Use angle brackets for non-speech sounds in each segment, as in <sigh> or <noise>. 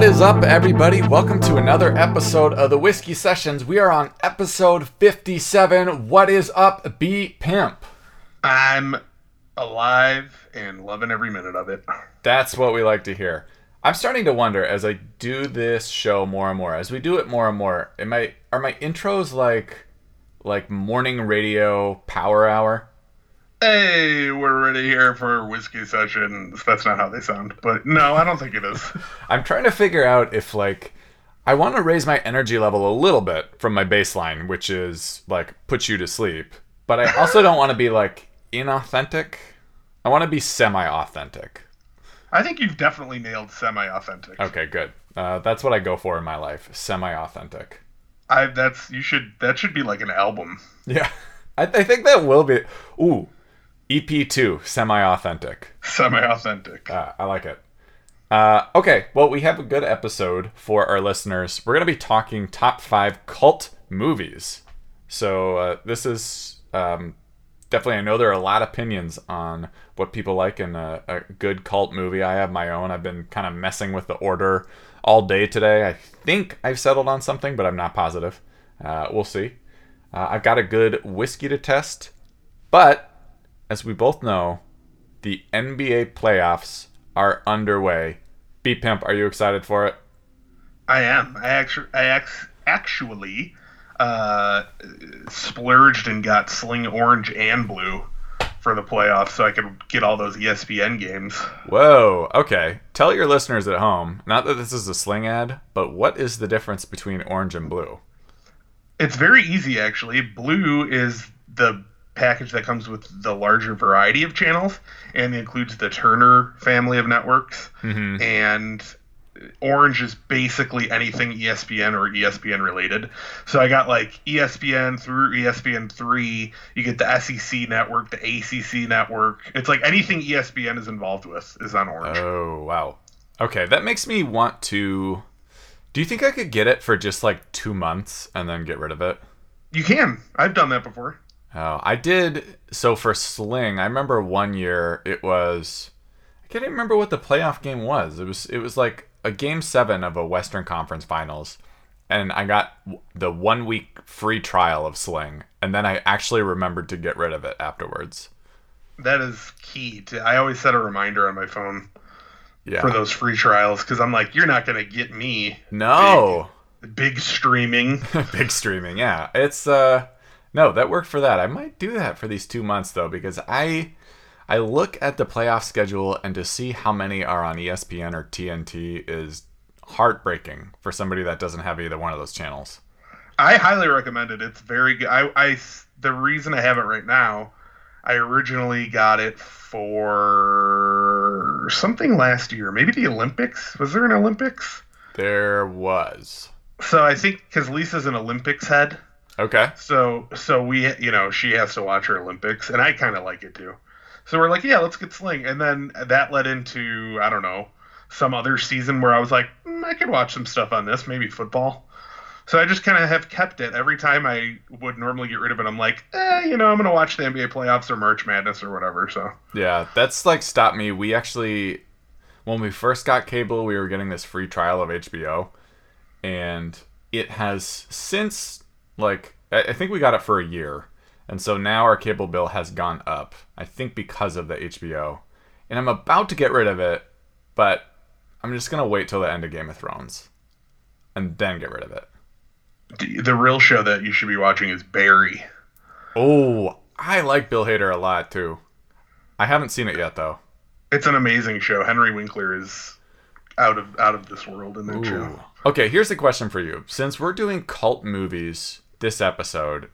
What is up, everybody? Welcome to another episode of the Whiskey Sessions. We are on episode 57. What is up, B Pimp? I'm alive and loving every minute of it. That's what we like to hear. I'm starting to wonder as I do this show more and more, as we do it more and more, am I are my intros like like morning radio power hour? Hey, we're ready here for whiskey sessions. That's not how they sound, but no, I don't think it is. <laughs> I'm trying to figure out if like I want to raise my energy level a little bit from my baseline, which is like put you to sleep, but I also don't want to be like inauthentic. I want to be semi-authentic. I think you've definitely nailed semi-authentic. Okay, good. Uh, that's what I go for in my life: semi-authentic. I that's you should that should be like an album. Yeah, <laughs> I, I think that will be. Ooh, EP two, semi-authentic. Semi-authentic. Uh, I like it. Uh, okay, well, we have a good episode for our listeners. We're going to be talking top five cult movies. So uh, this is um, definitely. I know there are a lot of opinions on what people like in a, a good cult movie. I have my own. I've been kind of messing with the order all day today. I think I've settled on something, but I'm not positive. Uh, we'll see. Uh, I've got a good whiskey to test, but as we both know, the NBA playoffs are underway. B Pimp, are you excited for it? I am. I actually, I actually uh, splurged and got Sling Orange and Blue for the playoffs, so I could get all those ESPN games. Whoa, okay. Tell your listeners at home, not that this is a sling ad, but what is the difference between orange and blue? It's very easy, actually. Blue is the package that comes with the larger variety of channels and includes the Turner family of networks. Mhm. And orange is basically anything ESPN or ESPN related. So I got like ESPN through ESPN three. You get the SEC network, the ACC network. It's like anything ESPN is involved with is on orange. Oh, wow. Okay, that makes me want to. Do you think I could get it for just like two months and then get rid of it? you can. I've done that before. Oh, I did. So for Sling, I remember one year it was. I can't even remember what the playoff game was. It was. It was like a game seven of a Western Conference Finals, and I got the one week free trial of Sling, and then I actually remembered to get rid of it afterwards. That is key. To, I always set a reminder on my phone Yeah. for those free trials because I'm like, you're not gonna get me no. big streaming. <laughs> Big streaming, yeah. It's uh no, that worked for that. I might do that for these two months though, because I I look at the playoff schedule and to see how many are on ESPN or TNT is heartbreaking for somebody that doesn't have either one of those channels. I highly recommend it. It's very good. I, I the reason I have it right now, I originally got it for something last year, maybe the Olympics. Was there an Olympics? There was. So I think because Lisa's an Olympics head, Okay. so so we you know she has to watch her Olympics, and I kind of like it too. So we're like, yeah, let's get Sling, and then that led into I don't know some other season where I was like, mm, I could watch some stuff on this, maybe football. So I just kind of have kept it. Every time I would normally get rid of it, I'm like, eh, you know, I'm gonna watch the NBA playoffs or March Madness or whatever. So Yeah, that's like stopped me. We actually, when we first got cable, we were getting this free trial of HBO, and it has since like I think we got it for a year, and so now our cable bill has gone up. I think because of the HBO, and I'm about to get rid of it, but I'm just gonna wait till the end of Game of Thrones, and then get rid of it. The real show that you should be watching is Barry. Oh, I like Bill Hader a lot too. I haven't seen it yet though. It's an amazing show. Henry Winkler is out of out of this world in that show. Okay, here's the question for you. Since we're doing cult movies this episode,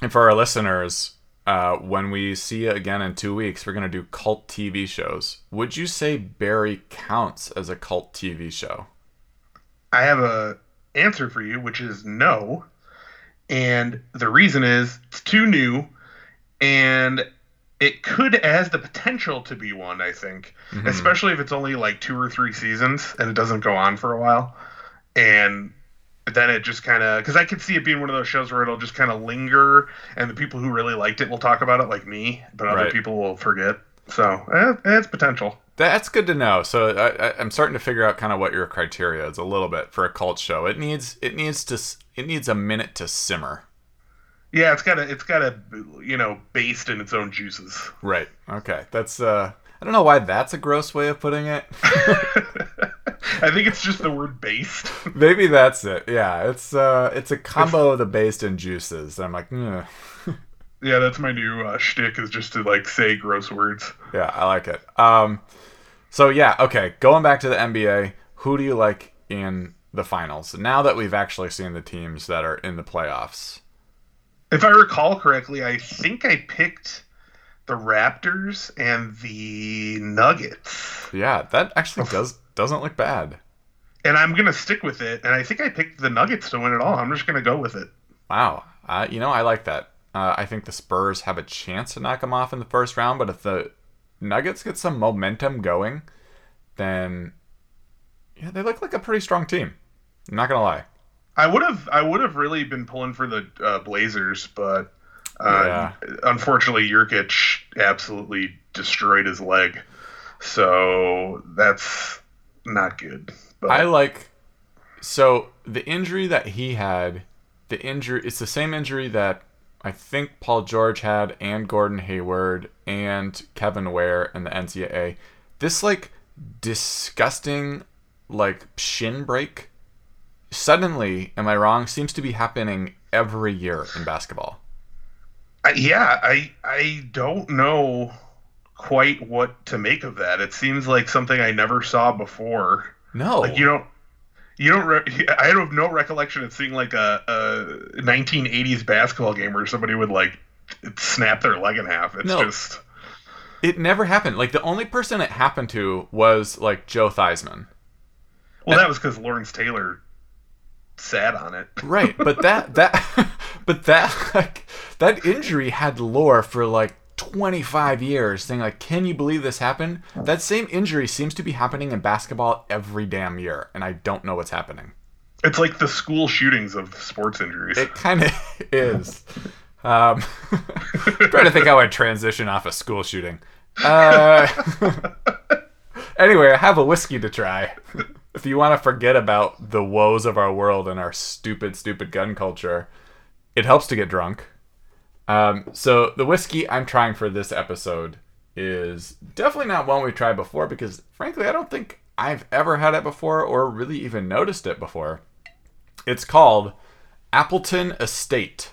and for our listeners, uh, when we see you again in two weeks, we're going to do cult TV shows. Would you say Barry counts as a cult TV show? I have a answer for you, which is no. And the reason is it's too new and it could has the potential to be one, I think. Especially if it's only like two or three seasons and it doesn't go on for a while. And then it just kind of because I could see it being one of those shows where it'll just kind of linger, and the people who really liked it will talk about it, like me, but other Right. people will forget. So eh, it's potential. That's good to know. So I, I, I'm starting to figure out kind of what your criteria is a little bit for a cult show. It needs it needs to it needs a minute to simmer. Yeah, it's got to it's got to you know based in its own juices. Right. Okay. That's uh I don't know why that's a gross way of putting it. <laughs> I think it's just the word based. <laughs> Maybe that's it. Yeah, it's uh it's a combo of the based and juices. I'm like, "Ugh." <laughs> Yeah, that's my new uh, shtick is just to like say gross words. yeah, I like it. Um so yeah, okay, going back to the NBA, who do you like in the finals? Now that we've actually seen the teams that are in the playoffs. If I recall correctly, I think I picked the Raptors and the Nuggets. Yeah, that actually does doesn't look bad. And I'm going to stick with it. And I think I picked the Nuggets to win it all. I'm just going to go with it. Wow. Uh, you know, I like that. Uh, I think the Spurs have a chance to knock them off in the first round, but if the Nuggets get some momentum going, then yeah, they look like a pretty strong team. I'm not gonna lie. I would have I would have really been pulling for the uh, Blazers, but uh, Yeah. unfortunately, Nurkic absolutely destroyed his leg, so that's not good. But I like so the injury that he had, the injury it's the same injury that I think Paul George had and Gordon Hayward and Kevin Ware and the NCAA. This like disgusting like shin break suddenly, am I wrong, seems to be happening every year in basketball. I, yeah, I I don't know quite what to make of that. It seems like something I never saw before. No. Like you don't. You don't. Re- <laughs> I have no recollection of seeing like a, a 1980s basketball game where somebody would like snap their leg in half. It's No. just it never happened. Like the only person it happened to was like Joe Theismann. well, that was because Lawrence Taylor sat on it. Right, but that that <laughs> but that like that injury had lore for like 25 years saying like can you believe this happened? That same injury seems to be happening in basketball every damn year and I don't know what's happening. It's like the school shootings of sports injuries. It kind of <laughs> is. Um, <laughs> trying to think how I'd transition off a school shooting. Uh, <laughs> anyway, I have a whiskey to try. If you want to forget about the woes of our world and our stupid, stupid gun culture, it helps to get drunk. Um, so the whiskey I'm trying for this episode is definitely not one we've tried before because, frankly, I don't think I've ever had it before or really even noticed it before. It's called Appleton Estate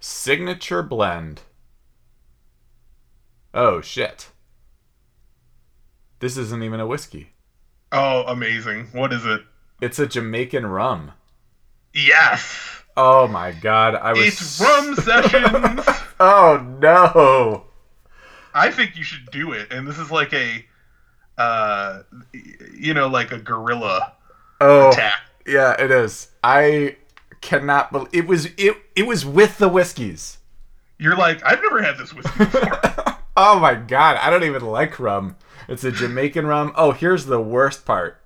Signature Blend. Oh shit. This isn't even a whiskey. oh, amazing! What is it? It's a Jamaican rum. Yes, Oh my god, I was it's rum sessions. <laughs> Oh no. I think you should do it. And this is like a, uh, you know, like a guerrilla Oh attack. yeah, it is. I cannot believe it was it it was with the whiskeys. You're like, I've never had this whiskey before. <laughs> oh my god, I don't even like rum. It's a Jamaican rum. Oh, here's the worst part.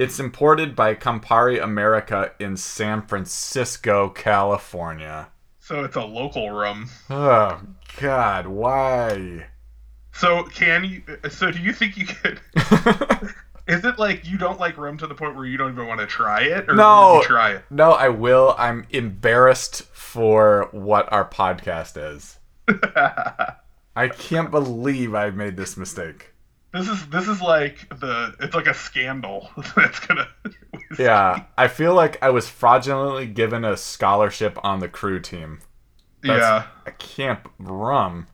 It's imported by Campari America in San Francisco, California. so it's a local rum. Oh god, why? So can you? So do you think you could? <laughs> Is it like you don't like rum to the point where you don't even want to try it, or No. try it? No, I will. I'm embarrassed for what our podcast is. <laughs> I can't believe I made this mistake. This is this is like the it's like a scandal <laughs> that's gonna. Yeah, I feel like I was fraudulently given a scholarship on the crew team. That's yeah. a camp rum,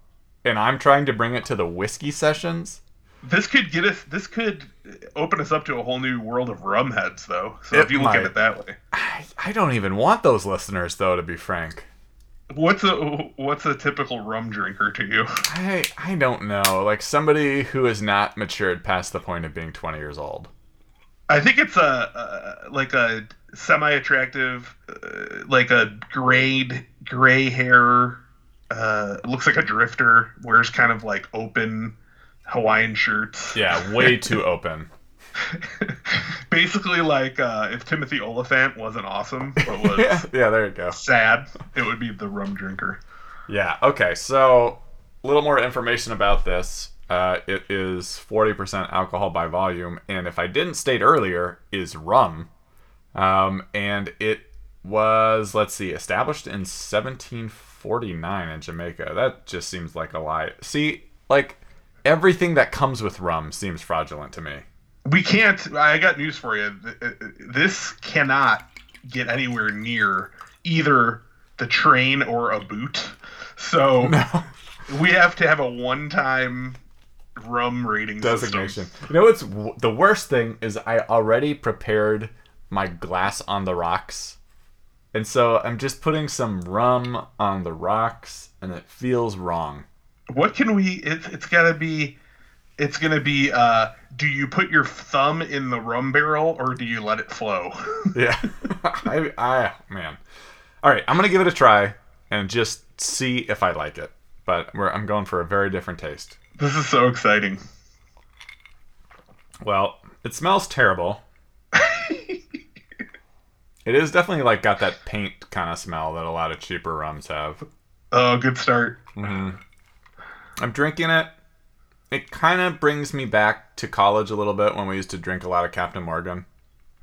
and I'm trying to bring it to the whiskey sessions. This could get us. This could open us up to a whole new world of rum heads, though. So It if you look might. at it that way, I, I don't even want those listeners, though, to be frank. What's a what's a typical rum drinker to you? I I don't know, like somebody who has not matured past the point of being 20 years old. I think it's a, a like a semi-attractive, uh, like a grayed gray hair. Uh, looks like a drifter. Wears kind of like open Hawaiian shirts. Yeah, way too open. <laughs> Basically, like uh, if Timothy Olyphant wasn't awesome but <laughs> was yeah, yeah, there you go. sad, it would be the rum drinker. Yeah, okay, so a little more information about this. Uh, it is 40% alcohol by volume, and if I didn't state earlier, is rum. Um, and it was, let's see, established in 1749 in Jamaica. That just seems like a lie. See, like everything that comes with rum seems fraudulent to me. We can't. I got news for you. Uh, this cannot get anywhere near either the train or a boot. So No. we have to have a one-time rum rating designation. System. You know what's w- the worst thing is I already prepared my glass on the rocks. And so I'm just putting some rum on the rocks and it feels wrong. What can we? It's it's gotta be. It's gonna be. Uh, do you put your thumb in the rum barrel or do you let it flow? <laughs> Yeah. <laughs> I, I man. All right, I'm going to give it a try and just see if I like it. But we're, I'm going for a very different taste. this is so exciting. Well, it smells terrible. <laughs> it is definitely like got that paint kind of smell that a lot of cheaper rums have. Oh, good start. Mm-hmm. I'm drinking it. It kind of brings me back to college a little bit when we used to drink a lot of Captain Morgan.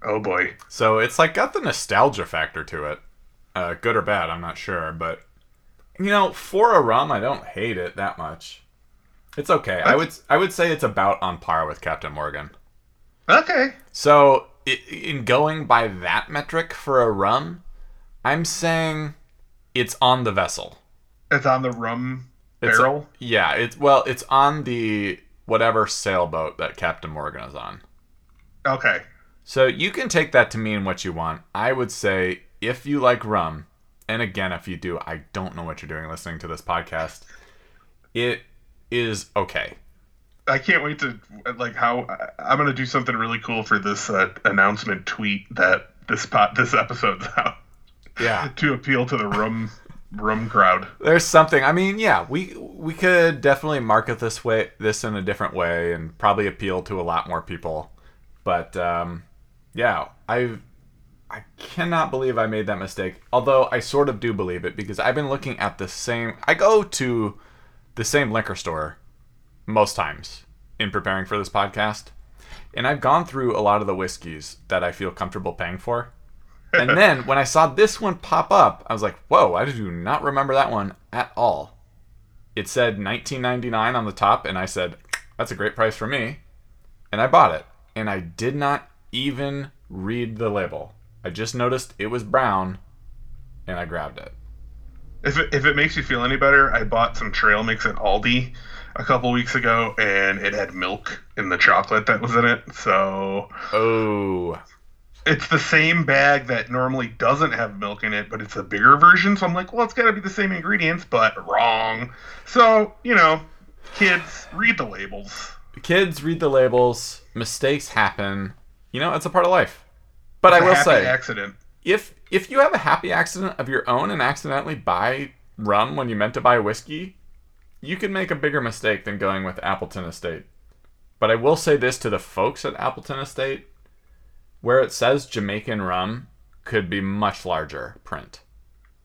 Oh boy. So it's like got the nostalgia factor to it. Uh, good or bad, I'm not sure, but you know, for a rum, I don't hate it that much. It's okay. I would I would say it's about on par with Captain Morgan. Okay. So in going by that metric for a rum, I'm saying it's on the vessel. It's on the rum It's- barrel. Yeah, it's well, it's on the whatever sailboat that Captain Morgan is on. okay. So you can take that to mean what you want. I would say if you like rum, and again, if you do, I don't know what you're doing listening to this podcast. It is okay. I can't wait to like how I'm gonna do something really cool for this uh, announcement tweet that this pot this episode's out Yeah. <laughs> to appeal to the rum rum crowd. There's something. I mean, yeah, we we could definitely market this way, this in a different way, and probably appeal to a lot more people. But um, yeah, I I cannot believe I made that mistake. Although I sort of do believe it because I've been looking at the same. I go to the same liquor store most times in preparing for this podcast, and I've gone through a lot of the whiskeys that I feel comfortable paying for. And then when I saw this one pop up, I was like, "Whoa! I do not remember that one at all." It said 19.99 on the top, and I said, "That's a great price for me," and I bought it. And I did not even read the label. I just noticed it was brown, and I grabbed it. If it, if it makes you feel any better, I bought some trail mix at Aldi a couple weeks ago, and it had milk in the chocolate that was in it. So Oh, it's the same bag that normally doesn't have milk in it, but it's a bigger version. So I'm like, well, it's got to be the same ingredients, but wrong. So you know, kids, read the labels. kids read the labels. Mistakes happen. You know, it's a part of life. But It's I will say, accident. if if you have a happy accident of your own and accidentally buy rum when you meant to buy whiskey, you can make a bigger mistake than going with Appleton Estate. But I will say this to the folks at Appleton Estate, where it says Jamaican rum could be much larger print.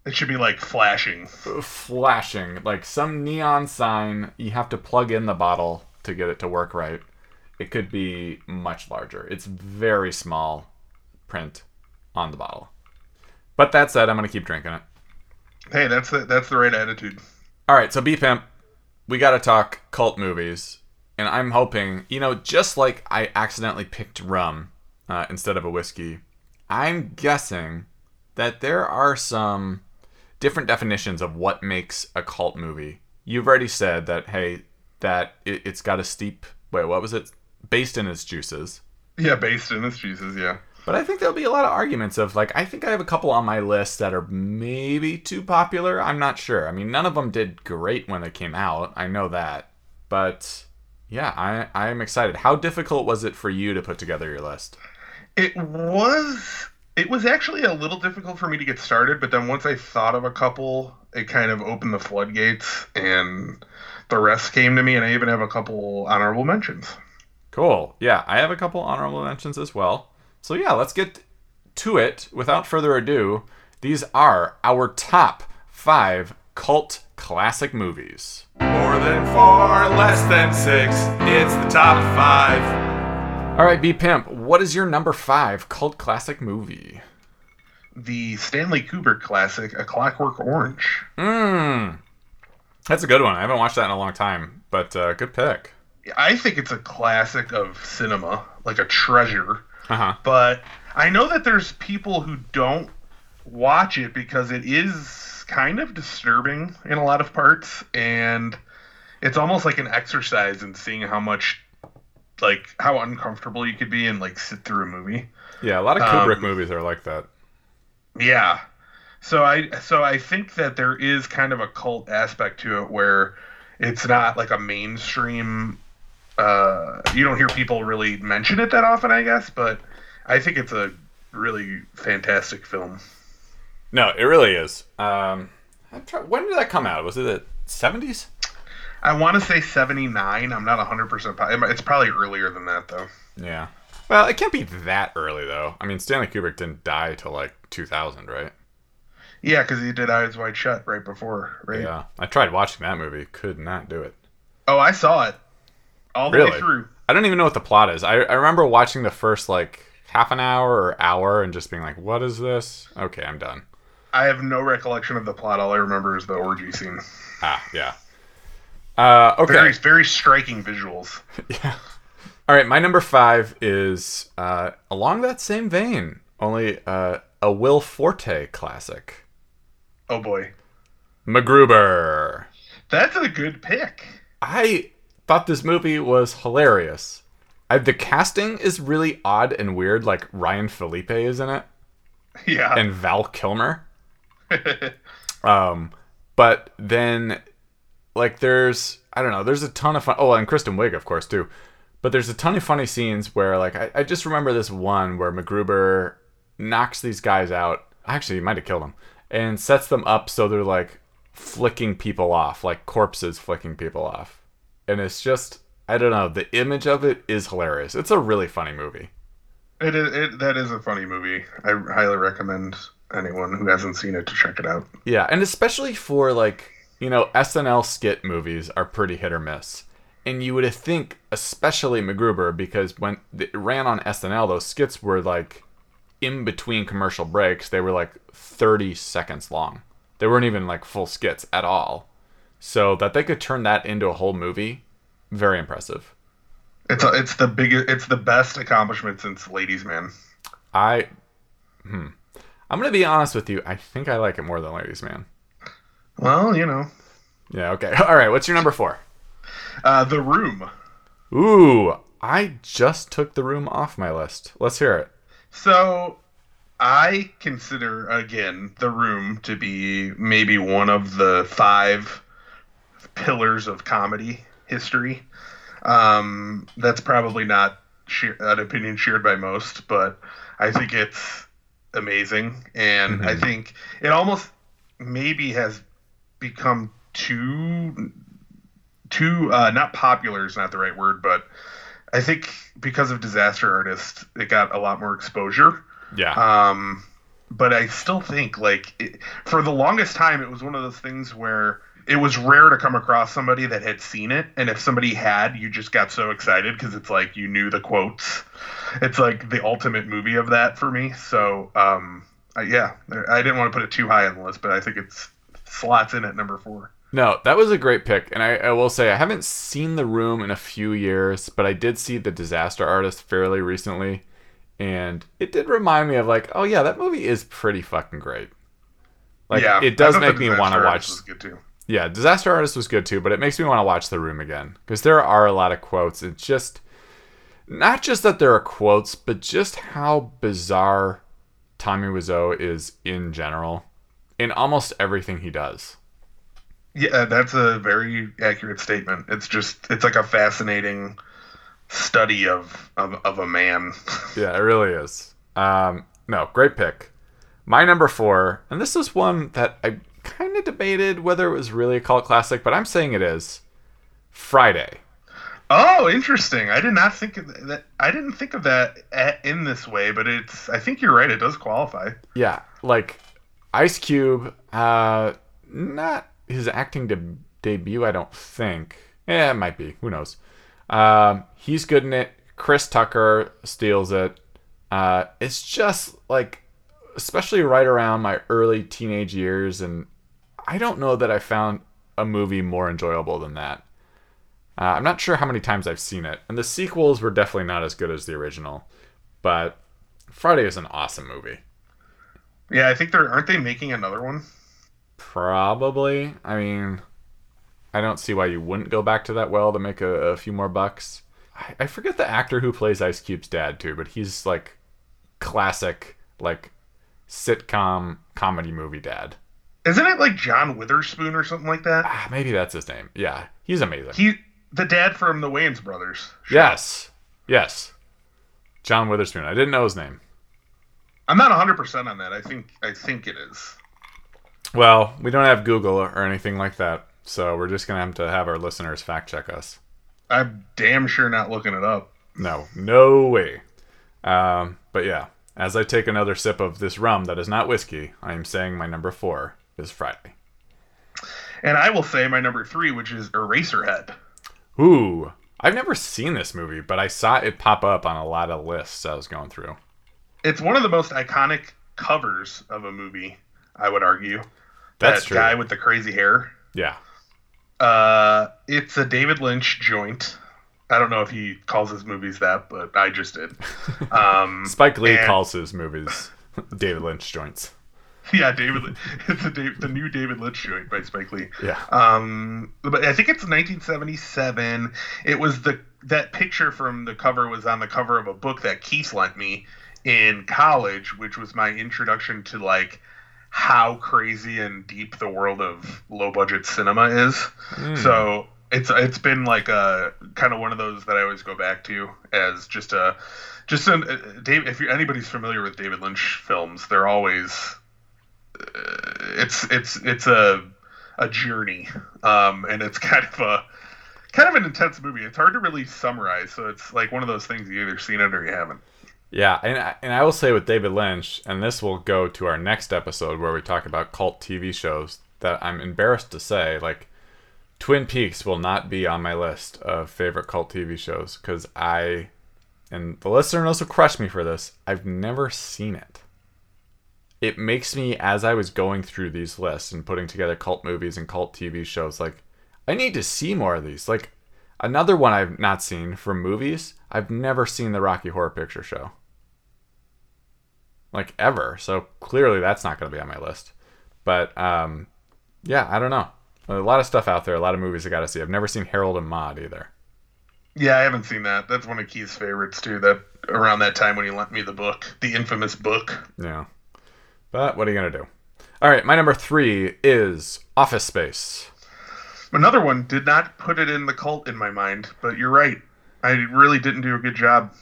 It should be like flashing. Flashing, like some neon sign, you have to plug in the bottle to get it to work right. It could be much larger. It's very small print on the bottle. But that said, I'm going to keep drinking it. Hey, that's the, that's the right attitude. All right, so B Pimp, we got to talk cult movies. And I'm hoping, you know, just like I accidentally picked rum uh, instead of a whiskey, I'm guessing that there are some different definitions of what makes a cult movie. You've already said that, hey, that it, it's got a steep, wait, what was it? Based in its juices. Yeah, based in its juices. Yeah. But I think there'll be a lot of arguments of like I think I have a couple on my list that are maybe too popular. I'm not sure. I mean, none of them did great when they came out. I know that. But yeah, I I am excited. How difficult was it for you to put together your list? It was it was actually a little difficult for me to get started, but then once I thought of a couple, it kind of opened the floodgates and the rest came to me and I even have a couple honorable mentions. Cool. Yeah, I have a couple honorable mentions as well. So yeah, let's get to it. Without further ado, these are our top 5 cult classic movies. More than four, less than six. It's the top five. All right, B Pimp, what is your number five cult classic movie? The Stanley Kubrick classic, A Clockwork Orange. Mmm. That's a good one. I haven't watched that in a long time, but uh, good pick. I think it's a classic of cinema, like a treasure. Uh huh. But I know that there's people who don't watch it because it is kind of disturbing in a lot of parts, and it's almost like an exercise in seeing how much, like, how uncomfortable you could be and like sit through a movie. Yeah, a lot of Kubrick Um, movies are like that. Yeah. So I so I think that there is kind of a cult aspect to it where it's not like a mainstream uh you don't hear people really mention it that often, I guess, but I think it's a really fantastic film. No, it really is. Um, try- when did that come out? Was it the 70s? I want to say 79. I'm not 100% positive. It's probably earlier than that though. Yeah. Well, it can't be that early though. I mean, Stanley Kubrick didn't die till like 2000, right? Yeah, cuz he did Eyes Wide Shut right before, right? Yeah. I tried watching that movie, could not do it. Oh, I saw it all the Really? way through. I don't even know what the plot is. I, I remember watching the first like half an hour or hour and just being like, "What is this?" Okay, I'm done. I have no recollection of the plot. All I remember is the orgy scene. Ah, yeah. Uh, okay. Very very striking visuals. <laughs> Yeah. All right, my number five is uh, along that same vein, only uh, a Will Forte classic, Oh boy. MacGruber. That's a good pick. I thought this movie was hilarious. I, the casting is really odd and weird. Like Ryan Phillippe is in it, Yeah. and Val Kilmer. <laughs> Um, but then, like, there's I don't know. There's a ton of fun. Oh, and Kristen Wiig, of course, too. But there's a ton of funny scenes where, like, I, I just remember this one where MacGruber knocks these guys out. Actually, he might have killed them and sets them up so they're like flicking people off, like corpses flicking people off. And it's just, I don't know. The image of it is hilarious. It's a really funny movie. it is it, that is a funny movie. I highly recommend anyone who hasn't seen it to check it out. Yeah, and especially for like, you know, SNL skit movies are pretty hit or miss. And you would think, especially MacGruber, because when it ran on SNL, those skits were like in between commercial breaks. They were like 30 seconds long. They weren't even like full skits at all. So that they could turn that into a whole movie, very impressive. It's a, it's the biggest it's the best accomplishment since Ladies Man. I, hmm. I'm gonna be honest with you. I think I like it more than Ladies Man. Well, you know, Yeah. Okay. <laughs> All right. What's your number four? uh, The Room. Ooh, I just took the room off my list. Let's hear it. So I consider again The Room to be maybe one of the five pillars of comedy history. Um, that's probably not an opinion shared by most, but I think it's amazing, and I think it almost maybe has become too too uh, not popular is not the right word, but I think because of Disaster Artist, it got a lot more exposure. Yeah. Um, but I still think like it, for the longest time, it was one of those things where it was rare to come across somebody that had seen it, and if somebody had, you just got so excited because it's like you knew the quotes. It's like the ultimate movie of that for me. So um, I, yeah, I didn't want to put it too high on the list, but I think it's slots in at number four. no, that was a great pick. And I, I will say, I haven't seen The Room in a few years, but I did see The Disaster Artist fairly recently. And it did remind me of, like, oh, yeah, that movie is pretty fucking great. Like, yeah, it does make me want to watch. was good too. Yeah, Disaster Artist was good too, but it makes me want to watch The Room again because there are a lot of quotes. It's just not just that there are quotes, but just how bizarre Tommy Wiseau is in general in almost everything he does. Yeah, that's a very accurate statement. It's just it's like a fascinating study of of, of a man. <laughs> Yeah, it really is. Um, no, great pick. My number four, and this is one that I kind of debated whether it was really a cult classic, but I'm saying it is. Friday. oh, interesting. I did not think of that. I didn't think of that at, in this way, but it's. I think you're right. It does qualify. Yeah, like Ice Cube, uh, not his acting de- debut. I don't think. Yeah, it might be. Who knows? Um, he's good in it. Chris Tucker steals it. Uh, it's just like, especially right around my early teenage years, and I don't know that I found a movie more enjoyable than that. Uh, I'm not sure how many times I've seen it, and the sequels were definitely not as good as the original, but Friday is an awesome movie. Yeah, I think they're aren't they making another one? Probably. I mean, I don't see why you wouldn't go back to that well to make a, a few more bucks. I, I forget the actor who plays Ice Cube's dad too, but he's like classic, like sitcom comedy movie dad. Isn't it like John Witherspoon or something like that? Ah, maybe that's his name. Yeah, he's amazing. He the dad from the Wayans brothers. show. yes, yes. John Witherspoon. I didn't know his name. I'm not 100% on that. I think I think it is. Well, we don't have Google or anything like that, so we're just gonna have to have our listeners fact check us. I'm damn sure not looking it up. No, no way. Um, but yeah, as I take another sip of this rum that is not whiskey, I am saying my number four is Friday. And I will say my number 3 which is Eraserhead. Ooh, I've never seen this movie, but I saw it pop up on a lot of lists I was going through. It's one of the most iconic covers of a movie, I would argue. That's that true. guy with the crazy hair. Yeah. Uh, it's a David Lynch joint. I don't know if he calls his movies that, but I just did. <laughs> Um, Spike Lee and- calls his movies <laughs> David Lynch joints. Yeah, David. <laughs> It's a Dave, the new David Lynch joint by Spike Lee. Yeah. Um, but I think it's 1977. It was the that picture from the cover was on the cover of a book that Keith lent me in college, which was my introduction to like how crazy and deep the world of low budget cinema is. So it's it's been like a kind of one of those that I always go back to as just a just an uh, Dave. If you anybody's familiar with David Lynch films, they're always it's it's it's a a journey, um, and it's <laughs> kind of a kind of an intense movie. It's hard to really summarize, so it's like one of those things you either seen it or you haven't. Yeah, and I- and I will say with David Lynch, and this will go to our next episode where we talk about cult TV shows. That I'm embarrassed to say, like Twin Peaks will not be on my list of favorite cult TV shows because I, and the listener knows will crush me for this. I've never seen it. It makes me, as I was going through these lists and putting together cult movies and cult TV shows, like I need to see more of these. Like another one I've not seen from movies. I've never seen the Rocky Horror Picture Show like ever. So clearly that's not going to be on my list. But um, yeah, I don't know. A lot of stuff out there, a lot of movies I got to see. I've never seen Harold and Maude either. Yeah, I haven't seen that. That's one of Keith's favorites too. That around that time when he lent me the book, the infamous book. Yeah. But what are you going to do? All right, my number three is Office Space. Another one did not put it in the cult in my mind, but you're right. I really didn't do a good job.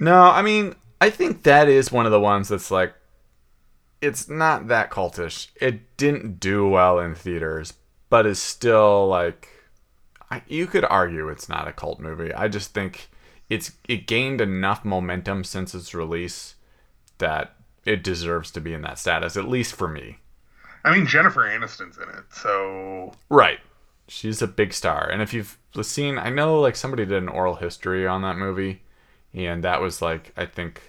No, I mean, I think that is one of the ones that's like, it's not that cultish. It didn't do well in theaters, but is still like, I, you could argue it's not a cult movie. I just think it's it gained enough momentum since its release that it deserves to be in that status, at least for me. I mean, Jennifer Aniston's in it, so Right. She's a big star. And if you've seen, I know like somebody did an oral history on that movie, and that was like, I think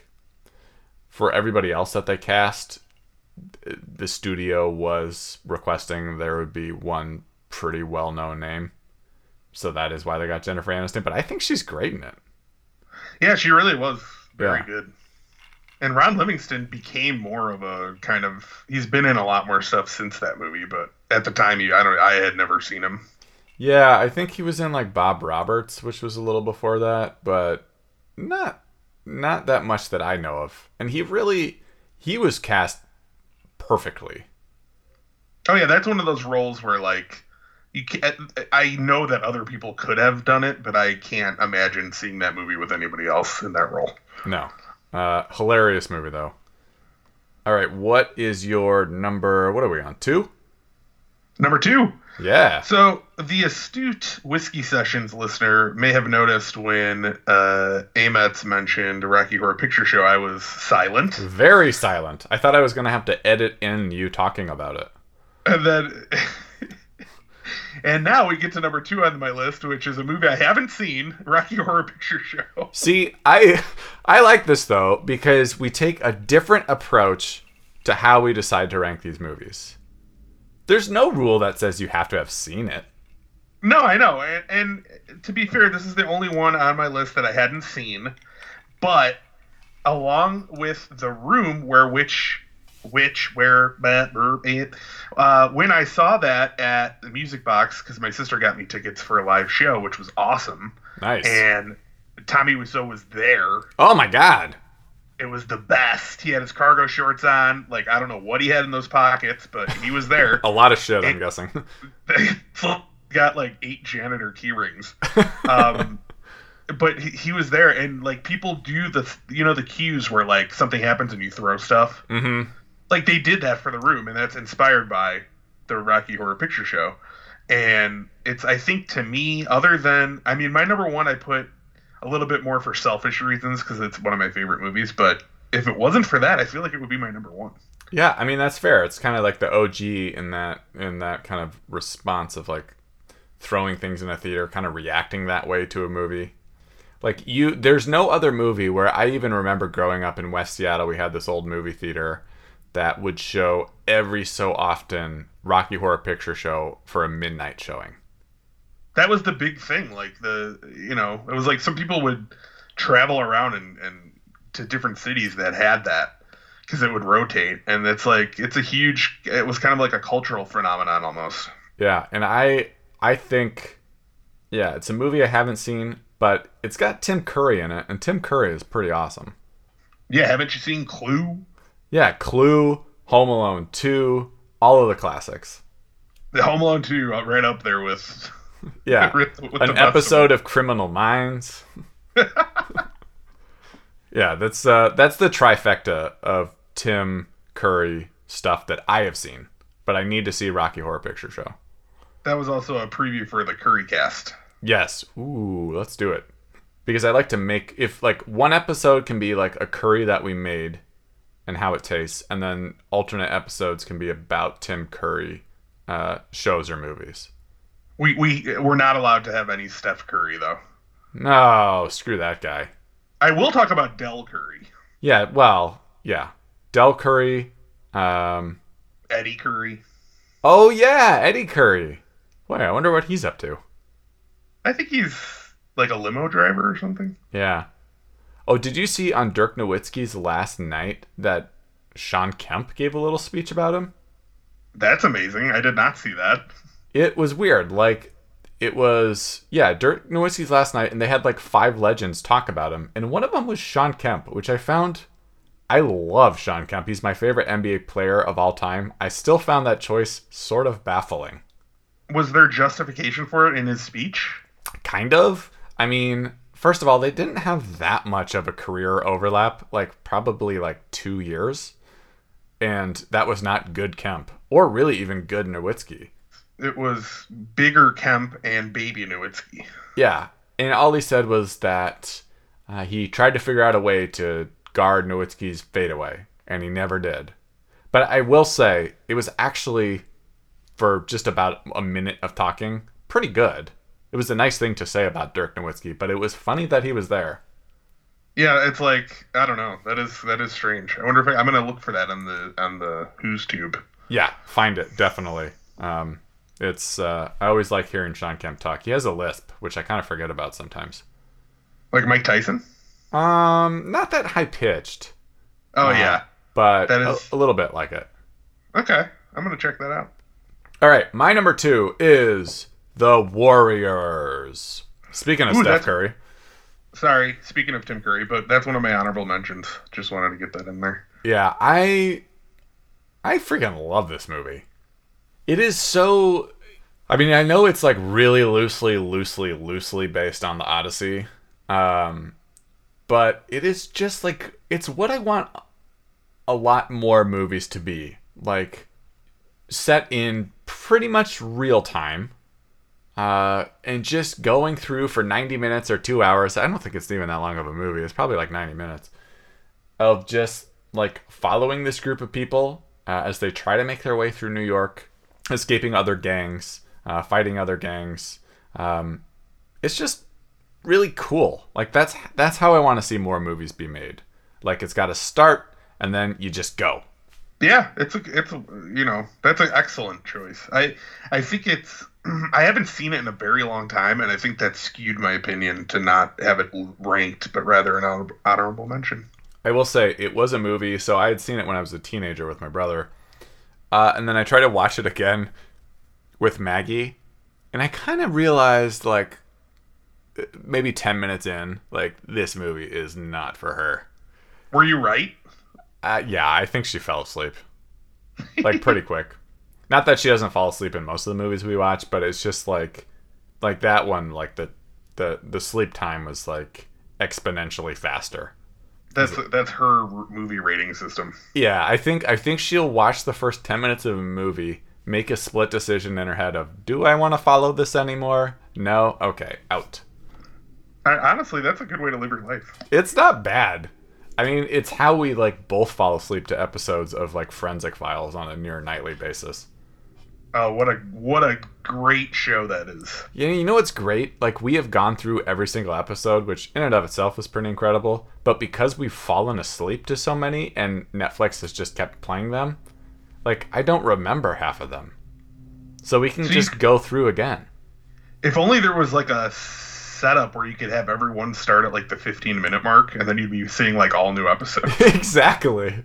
for everybody else that they cast, the studio was requesting there would be one pretty well known name. So that is why they got Jennifer Aniston. But I think she's great in it. yeah, she really was very Yeah. good. And Ron Livingston became more of a kind of he's been in a lot more stuff since that movie, but at the time he I don't I had never seen him. Yeah, I think he was in like Bob Roberts, which was a little before that, but not not that much that I know of. And he really he was cast perfectly. Oh yeah, that's one of those roles where like you can't, I know that other people could have done it, but I can't imagine seeing that movie with anybody else in that role. No. Uh hilarious movie though. All right, what is your number? What are we on? 2? Number two. Yeah. So the astute whiskey sessions listener may have noticed when uh, Ametz mentioned Rocky Horror Picture Show, I was silent, Very silent. I thought I was going to have to edit in you talking about it. and then <laughs> and now we get to number two on my list, which is a movie I haven't seen, Rocky Horror Picture Show. <laughs> See, I I like this though because we take a different approach to how we decide to rank these movies. There's no rule that says you have to have seen it. No, I know, and, and to be fair, this is the only one on my list that I hadn't seen. But along with The Room, where which which where uh, when I saw that at the Music Box because my sister got me tickets for a live show, which was awesome. Nice. And Tommy Wiseau was there. Oh my god. It was the best. He had his cargo shorts on. Like I don't know what he had in those pockets, but he was there. <laughs> a lot of shit, I'm guessing. <laughs> got like eight janitor key rings. <laughs> Um, but he, he, was there, and like people do the you know the cues where like something happens and you throw stuff. Mm-hmm. Like they did that for the room, and that's inspired by the Rocky Horror Picture Show. And it's I think to me, other than I mean, my number one I put a little bit more for selfish reasons because it's one of my favorite movies. But if it wasn't for that, I feel like it would be my number one. Yeah, I mean that's fair. It's kind of like the OG in that in that kind of response of like throwing things in a theater, kind of reacting that way to a movie. Like you, there's no other movie where I even remember growing up in West Seattle. We had this old movie theater that would show every so often Rocky Horror Picture Show for a midnight showing. That was the big thing. Like the, you know, it was like some people would travel around and, and to different cities that had that because it would rotate, and it's like it's a huge. It was kind of like a cultural phenomenon almost. Yeah, and I I think, yeah, it's a movie I haven't seen, but it's got Tim Curry in it, and Tim Curry is pretty awesome. Yeah, haven't you seen Clue? Yeah, Clue, Home Alone 2, all of the classics. The Home Alone 2 uh, right up there with yeah, with an episode of Criminal Minds. <laughs> yeah, that's uh, that's the trifecta of Tim Curry stuff that I have seen, but I need to see Rocky Horror Picture Show. That was also a preview for the Curry cast. Yes. Ooh, let's do it. Because I like to make if like one episode can be like a curry that we made and how it tastes, and then alternate episodes can be about Tim Curry uh, shows or movies. We we we're not allowed to have any Steph Curry though. No, screw that guy. I will talk about Del Curry. Yeah, well, yeah, Del Curry, um, Eddie Curry. Oh yeah, Eddie Curry. Boy, I wonder what he's up to. I think he's like a limo driver or something. Yeah. Oh, did you see on Dirk Nowitzki's last night that Sean Kemp gave a little speech about him? That's amazing. I did not see that. It was weird. Like, it was, yeah, Dirk Nowitzki's last night, and they had like five legends talk about him. And one of them was Sean Kemp, which I found. I love Sean Kemp. He's my favorite NBA player of all time. I still found that choice sort of baffling was there justification for it in his speech? Kind of. I mean, first of all, they didn't have that much of a career overlap, like probably like two years. And that was not good Kemp, or really even good Nowitzki. It was bigger Kemp and baby Nowitzki. Yeah. And all he said was that uh, he tried to figure out a way to guard Nowitzki's fadeaway, and he never did. But I will say, it was actually for just about a minute of talking, pretty good. It was a nice thing to say about Dirk Nowitzki, but it was funny that he was there. Yeah, it's like I don't know. That is that is strange. I wonder if I, am gonna look for that on the on the Who's Tube. Yeah, find it definitely. Um, it's uh, I always like hearing Sean Kemp talk. He has a lisp, which I kind of forget about sometimes. Like Mike Tyson. Um, not that high pitched. Oh uh, yeah, but that is... a, a little bit like it. Okay, I'm gonna check that out. All right, my number two is the Warriors. Speaking of Ooh, Steph Curry. Sorry, speaking of Tim Curry, but that's one of my honorable mentions. Just wanted to get that in there. Yeah, I I freaking love this movie. It is so I mean, I know it's like really loosely, loosely, loosely based on the Odyssey. Um, but it is just like it's what I want a lot more movies to be. Like set in pretty much real time. Uh, and just going through for 90 minutes or two hours. I don't think it's even that long of a movie. It's probably like 90 minutes of just like following this group of people uh, as they try to make their way through New York, escaping other gangs, uh, fighting other gangs. Um, it's just really cool. Like that's that's how I want to see more movies be made. Like it's got to start and then you just go. Yeah, it's a it's a you know that's an excellent choice. I I think it's <clears throat> I haven't seen it in a very long time, and I think that skewed my opinion to not have it ranked, but rather an honorable mention. I will say it was a movie, so I had seen it when I was a teenager with my brother, uh, and then I tried to watch it again with Maggie, and I kind of realized like maybe ten minutes in, like this movie is not for her. Were you right? Uh, yeah, I think she fell asleep, like pretty <laughs> quick. Not that she doesn't fall asleep in most of the movies we watch, but it's just like, like that one, like the the the sleep time was like exponentially faster. That's that's her movie rating system. Yeah, I think I think she'll watch the first ten minutes of a movie, make a split decision in her head of, do I want to follow this anymore? No, okay, out. I, honestly, that's a good way to live your life. It's not bad. I mean, it's how we like both fall asleep to episodes of like Forensic Files on a near nightly basis. Oh, what a what a great show that is. Yeah, you know what's great? Like we have gone through every single episode, which in and of itself is pretty incredible. But because we've fallen asleep to so many, and Netflix has just kept playing them, like I don't remember half of them. So we can So just c- go through again. If only there was like a setup where you could have everyone start at like the 15 minute mark, and then you'd be seeing like all new episodes. <laughs> exactly.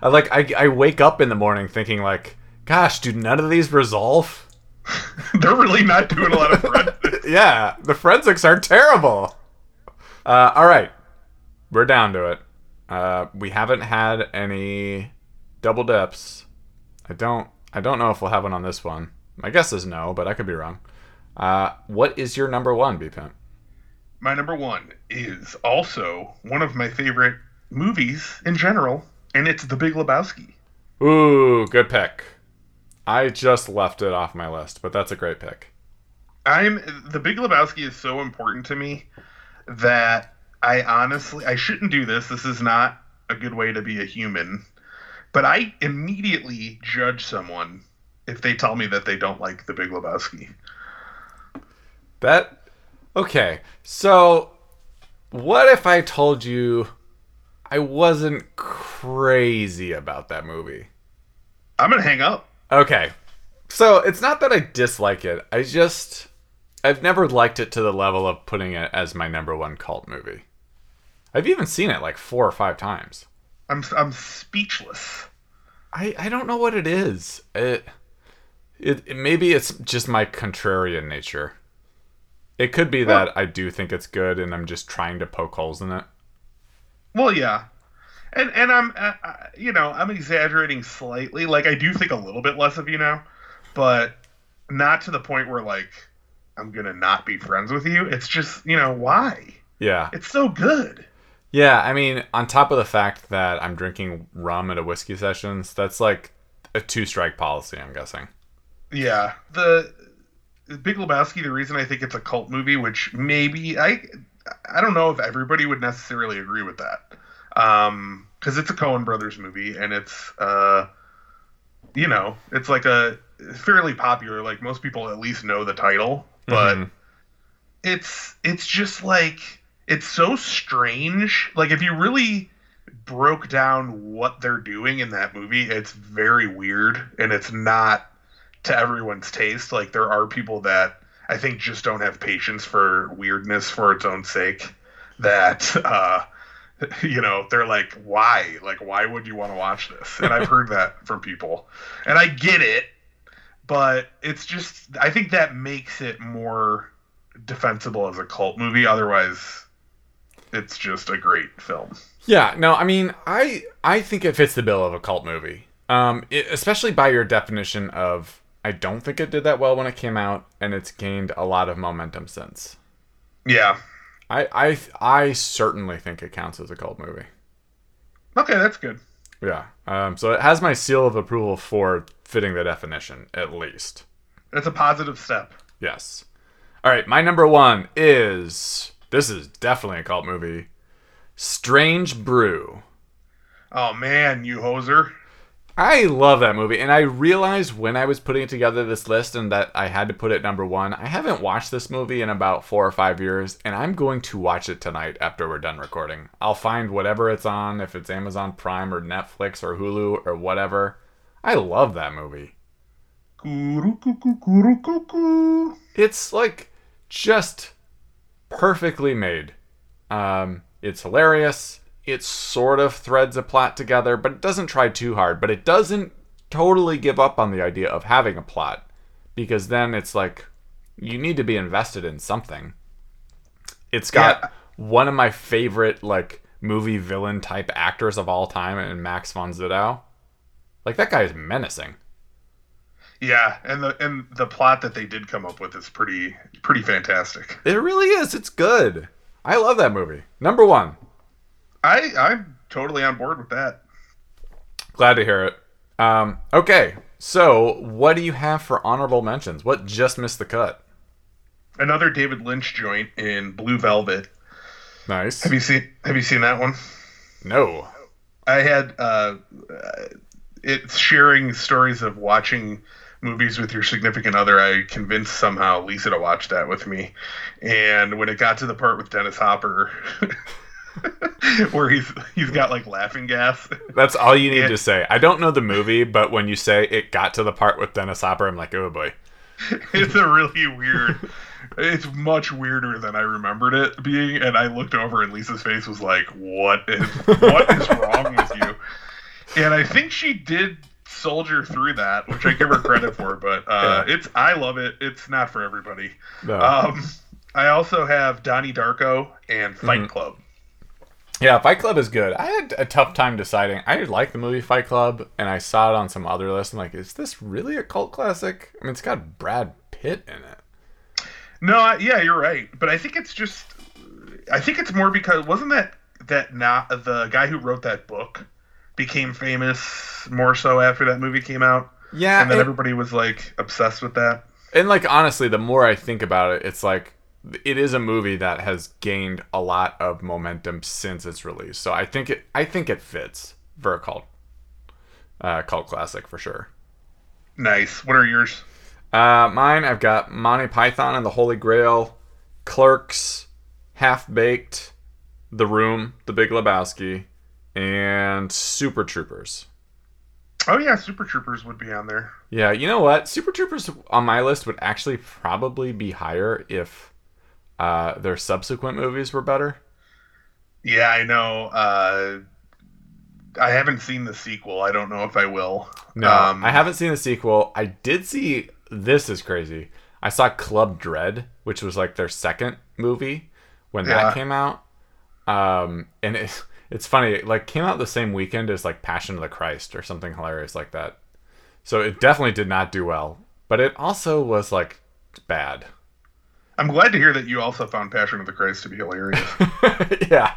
I like I, I wake up in the morning thinking like, gosh, do none of these resolve? <laughs> They're really not doing a lot of forensics. <laughs> yeah, the forensics are terrible. Uh, all right, we're down to it. Uh, we haven't had any double dips. I don't. I don't know if we'll have one on this one. My guess is no, but I could be wrong. Uh, what is your number one, B Pimp? My number one is also one of my favorite movies in general, and it's The Big Lebowski. Ooh, good pick. I just left it off my list, but that's a great pick. I'm The Big Lebowski is so important to me that I honestly I shouldn't do this. This is not a good way to be a human. But I immediately judge someone if they tell me that they don't like The Big Lebowski. That okay. So, what if I told you I wasn't crazy about that movie? I'm gonna hang up. Okay. So, it's not that I dislike it. I just I've never liked it to the level of putting it as my number 1 cult movie. I've even seen it like 4 or 5 times. I'm I'm speechless. I I don't know what it is. It it, it maybe it's just my contrarian nature. It could be that I do think it's good and I'm just trying to poke holes in it. Well, yeah, and and I'm uh, uh, you know I'm exaggerating slightly. Like I do think a little bit less of you now, but not to the point where like I'm gonna not be friends with you. It's just you know why Yeah. it's so good. Yeah, I mean, on top of the fact that I'm drinking rum at a whiskey sessions, that's like a two strike policy, I'm guessing. Yeah, the, the Big Lebowski. The reason I think it's a cult movie, which maybe I I don't know if everybody would necessarily agree with that, um, because it's a Coen Brothers movie and it's uh, you know, it's like a fairly popular. Like most people at least know the title, but Mhm. it's it's just like it's so strange. Like if you really broke down what they're doing in that movie, it's very weird and it's not to everyone's taste. Like there are people that I think just don't have patience for weirdness for its own sake. That uh <laughs> you know, they're like, why? Like, why would you want to watch this? And I've heard that from people. And I get it, but it's just, I think that makes it more defensible as a cult movie. Otherwise, it's just a great film. Yeah, no, I mean, I I think it fits the bill of a cult movie. Um, it, especially by your definition of I don't think it did that well when it came out, and it's gained a lot of momentum since. Yeah. I I I certainly think it counts as a cult movie. Okay, that's good. Yeah. Um, so it has my seal of approval for fitting the definition, at least. That's a positive step. Yes. All right, my number one is this is definitely a cult movie. Strange Brew. Oh man, you hoser. I love that movie, and I realized when I was putting together this list and that I had to put it number one. I haven't watched this movie in about four or five years, and I'm going to watch it tonight after we're done recording. I'll find whatever it's on, if it's Amazon Prime or Netflix or Hulu or whatever. I love that movie. It's like just perfectly made. Um, it's hilarious. It sort of threads a plot together, but it doesn't try too hard. But it doesn't totally give up on the idea of having a plot, because then it's like you need to be invested in something. It's got Yeah. one of my favorite like movie villain type actors of all time, and Max von Sydow. Like that guy is menacing. Yeah, and the and the plot that they did come up with is pretty pretty fantastic. It really is. It's good. I love that movie. Number one. I I'm totally on board with that. Glad to hear it. Um, okay, so what do you have for honorable mentions? What just missed the cut? Another David Lynch joint in Blue Velvet. Nice. Have you seen Have you seen that one? No. I had uh, it's sharing stories of watching movies with your significant other. I convinced somehow Lisa to watch that with me, and when it got to the part with Dennis Hopper, <laughs> <laughs> where he's he's got like laughing gas. <laughs> That's all you need Yeah. to say. I don't know the movie, but when you say it got to the part with Dennis Hopper, I'm like, oh boy. <laughs> it's a really weird. It's much weirder than I remembered it being, and I looked over and Lisa's face was like, "What is what is wrong with you?" And I think she did soldier through that, which I give her credit for. But uh, it's I love it. It's not for everybody. No. Um, I also have Donnie Darko and Fight Mhm. Club. Yeah, Fight Club is good. I had a tough time deciding. I like the movie Fight Club, and I saw it on some other list. I'm like, is this really a cult classic? I mean, it's got Brad Pitt in it. No, I, yeah, you're right. But I think it's just, I think it's more because wasn't that that not the guy who wrote that book became famous more so after that movie came out, Yeah, and then it- everybody was like obsessed with that. And like honestly, the more I think about it, it's like it is a movie that has gained a lot of momentum since its release. So I think it I think it fits for a cult uh, cult classic for sure. Nice. What are yours? Uh, mine, I've got Monty Python and the Holy Grail, Clerks, Half Baked, The Room, The Big Lebowski, and Super Troopers. Oh yeah, Super Troopers would be on there. Yeah, you know what? Super Troopers on my list would actually probably be higher if uh, their subsequent movies were better. Yeah, I know. Uh, I haven't seen the sequel. I don't know if I will. No, Um, I haven't seen the sequel. I did see. This is crazy. I saw Club Dread, which was like their second movie when Yeah. that came out. Um, and it, <laughs> it's funny. It like came out the same weekend as like Passion of the Christ or something hilarious like that. So it definitely did not do well. But it also was like bad. I'm glad to hear that you also found Passion of the Christ to be hilarious. <laughs> yeah.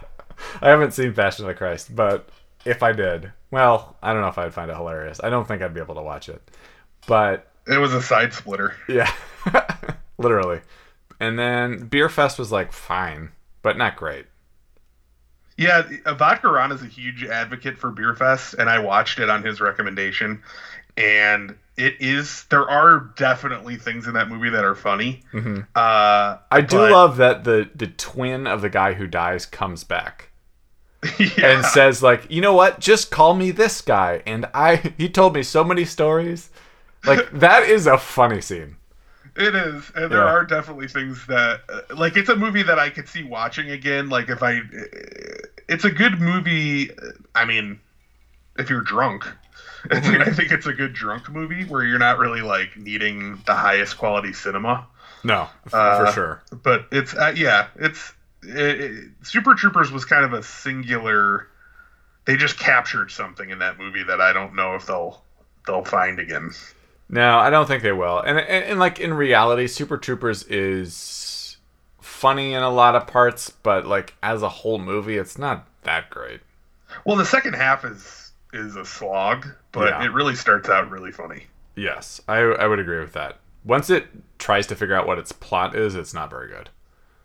I haven't seen Passion of the Christ, but if I did, well, I don't know if I'd find it hilarious. I don't think I'd be able to watch it. But it was a side splitter. yeah, <laughs> literally. And then Beer Fest was like fine, but not great. Yeah, Vodka Ron is a huge advocate for Beer Fest, and I watched it on his recommendation. And it is there are definitely things in that movie that are funny. hmm Uh, I do but- love that the the twin of the guy who dies comes back <laughs> yeah, and says like, you know what? Just call me this guy. And I <laughs> he told me so many stories. Like <laughs> that is a funny scene. it is, and there Yeah. are definitely things that uh, like it's a movie that I could see watching again. Like if I, it's a good movie. I mean, if you're drunk. It's, Mhm. I think it's a good drunk movie where you're not really like needing the highest quality cinema. No, Uh, for sure. but it's uh, yeah it's it, it, super troopers was kind of a singular they just captured something in that movie that i don't know if they'll they'll find again No, I don't think they will. And, and and like in reality, Super Troopers is funny in a lot of parts, but like as a whole movie, it's not that great. well the second half is is a slog but Yeah. it really starts out really funny Yes, I I would agree with that. Once it tries to figure out what its plot is, it's not very good.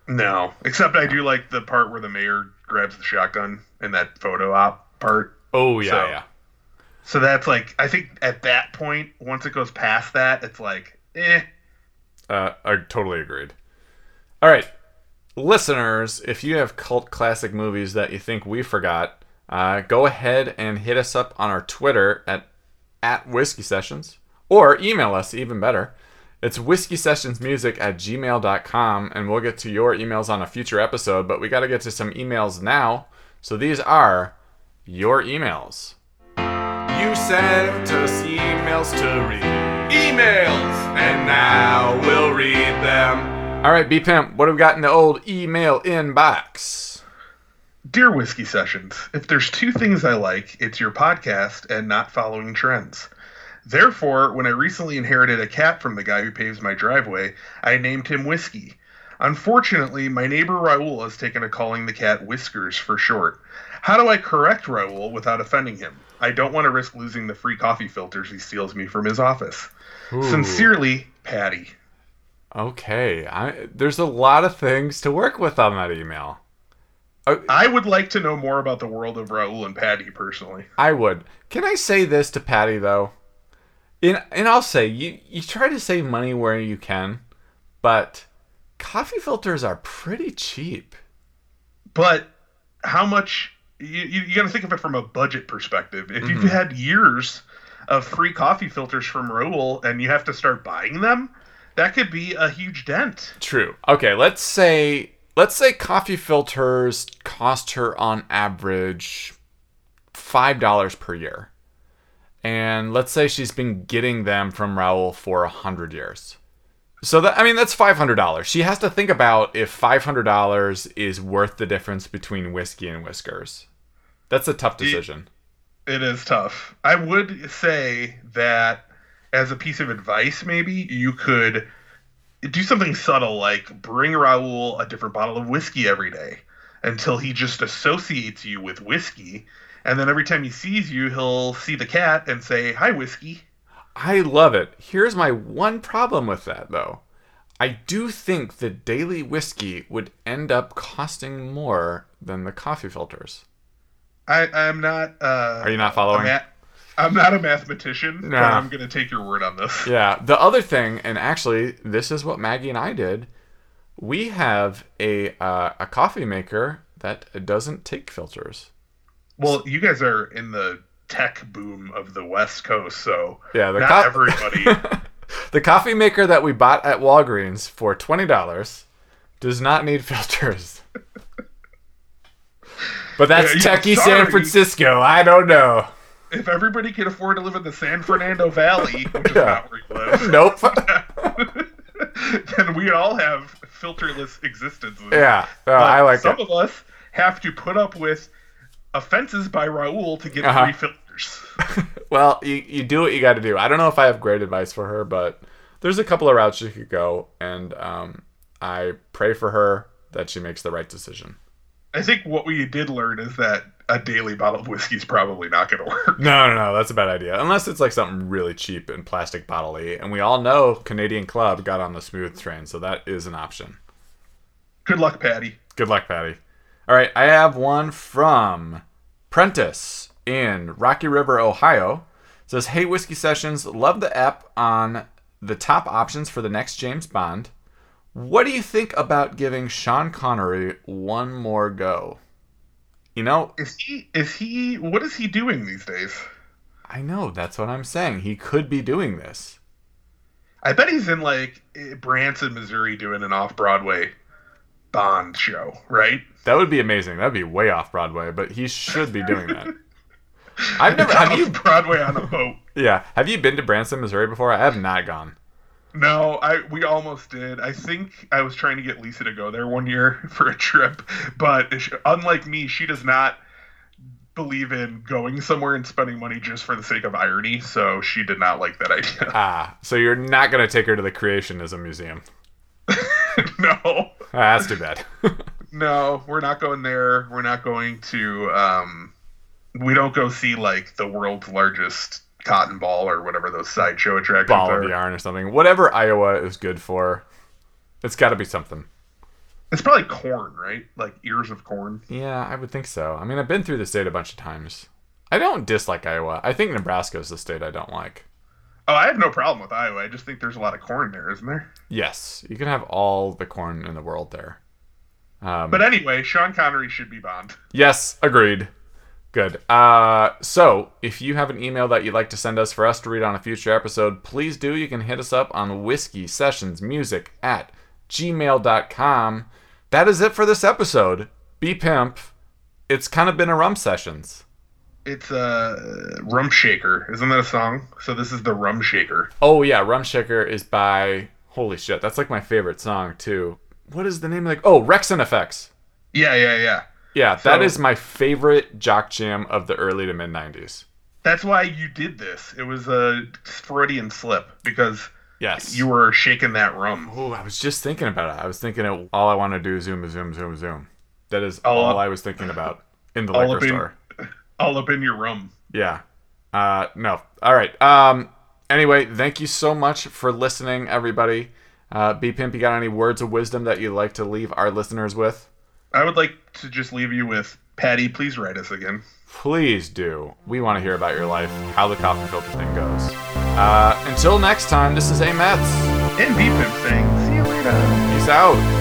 no except i do like the part where the mayor grabs the shotgun in that photo op part Oh yeah, So- yeah. So that's like I think at that point, once it goes past that, it's like, eh. Uh, I totally agreed. All right, listeners, if you have cult classic movies that you think we forgot, uh, go ahead and hit us up on our Twitter at at Whiskey Sessions or email us even better. It's whiskey sessions music at gmail.com and we'll get to your emails on a future episode, but we got to get to some emails now. So these are your emails. You sent us emails to read. Emails! And now we'll read them. All right, B Pimp, what have we got in the old email inbox? Dear Whiskey Sessions, if there's two things I like, it's your podcast and not following trends. Therefore, when I recently inherited a cat from the guy who paves my driveway, I named him Whiskey. Unfortunately, my neighbor Raul has taken to calling the cat Whiskers for short. How do I correct Raul without offending him? I don't want to risk losing the free coffee filters he steals me from his office. Ooh. Sincerely, Patty. Okay, I, there's a lot of things to work with on that email. Oh, I would like to know more about the world of Raul and Patty personally. I would. Can I say this to Patty though? And and I'll say you you try to save money where you can, but coffee filters are pretty cheap. But how much you, you, you got to think of it from a budget perspective. If you've mm-hmm. had years of free coffee filters from Raul and you have to start buying them, that could be a huge dent. True. Okay, let's say let's say coffee filters cost her on average five dollars per year. And let's say she's been getting them from Raul for a hundred years. So that I mean that's five hundred dollars. She has to think about if five hundred dollars is worth the difference between whiskey and whiskers. That's a tough decision. It is tough. I would say that as a piece of advice, maybe you could do something subtle like bring Raul a different bottle of whiskey every day until he just associates you with whiskey. And then every time he sees you, he'll see the cat and say, Hi, whiskey. I love it. Here's my one problem with that, though. I do think the daily whiskey would end up costing more than the coffee filters. I, I'm not. Uh, Are you not following? a ma- I'm not a mathematician, but I'm going to take your word on this. <laughs> Yeah. The other thing, and actually, this is what Maggie and I did. We have a uh, a coffee maker that doesn't take filters. Well, you guys are in the tech boom of the West Coast, so Yeah, the not co- everybody. <laughs> the coffee maker that we bought at Walgreens for twenty dollars does not need <laughs> filters. But that's Yeah, techie San. Francisco. I don't know. If everybody could afford to live in the San Fernando Valley, which is Yeah. not where you live, <laughs> Nope. <laughs> then we all have filterless existences. yeah, oh, But I like some it. of us have to put up with offenses by Raul to get Uh-huh. free filters. <laughs> Well, you, you do what you got to do. I don't know if I have great advice for her, but there's a couple of routes she could go, and um, I pray for her that she makes the right decision. I think what we did learn is that a daily bottle of whiskey is probably not going to work. <laughs> No, no, no, that's a bad idea. Unless it's like something really cheap and plastic bottle and we all know Canadian Club got on the smooth train, so that is an option. Good luck, Patty. Good luck, Patty. All right, I have one from Prentice in Rocky River, Ohio. It says, "Hey, Whiskey Sessions, love the app on the top options for the next James Bond. What do you think about giving Sean Connery one more go? You know, Is he? Is he? What is he doing these days? I know that's what I'm saying. He could be doing this. I bet he's in like eh, Branson, Missouri, doing an off-Broadway Bond show, right? That would be amazing. That'd be way off Broadway, but he should be doing that. <laughs> I've never. Have you? Broadway on a boat? Yeah. Have you been to Branson, Missouri before? I have not gone. No, I we almost did. I think I was trying to get Lisa to go there one year <laughs> for a trip, but sh- unlike me, she does not believe in going somewhere and spending money just for the sake of irony. So she did not like that idea. Ah, so you're not gonna take her to the Creationism Museum. <laughs> no, Ah, that's too bad. <laughs> no, we're not going there. We're not going to. um We don't go see like the world's largest cotton ball or whatever those sideshow attractions Ball are. of yarn or something. Whatever Iowa is good for, it's got to be something. It's probably corn, right? Like ears of corn. Yeah, I would think so. I mean, I've been through the state a bunch of times. I don't dislike Iowa. I think Nebraska is the state I don't like. Oh, I have no problem with Iowa. I just think there's a lot of corn there, isn't there? Yes, you can have all the corn in the world there. Um, But anyway, Sean Connery should be Bond. Yes, agreed. Good. Uh, so, if you have an email that you'd like to send us for us to read on a future episode, please do. You can hit us up on whiskey sessions music at gmail.com. That is it for this episode. B Pimp. It's kind of been a rum sessions. It's uh, Rum Shaker. Isn't that a song? So this is the Rum Shaker. Oh yeah, Rum Shaker is by holy shit. That's like my favorite song too. What is the name? of Like oh, Wreckx-n-Effects. Yeah, yeah, yeah. Yeah, that So- is my favorite jock jam of the early to mid '90s. That's why you did this. It was a Freudian slip because Yes. you were shaking that rum. Oh, I was just thinking about it. I was thinking it, all I want to do is zoom, zoom, zoom, zoom. That is All all up- I was thinking about in the liquor in- store. <laughs> All up in your rum. Yeah. Uh, no. All right. Um, anyway, thank you so much for listening, everybody. Uh, B Pimp, you got any words of wisdom that you'd like to leave our listeners with? I would like to just leave you with Patty. Please write us again. Please do. We want to hear about your life, how the coffee filter thing goes. Uh, until next time, this is A Mets. And B Pimp saying, "See you later." Peace out.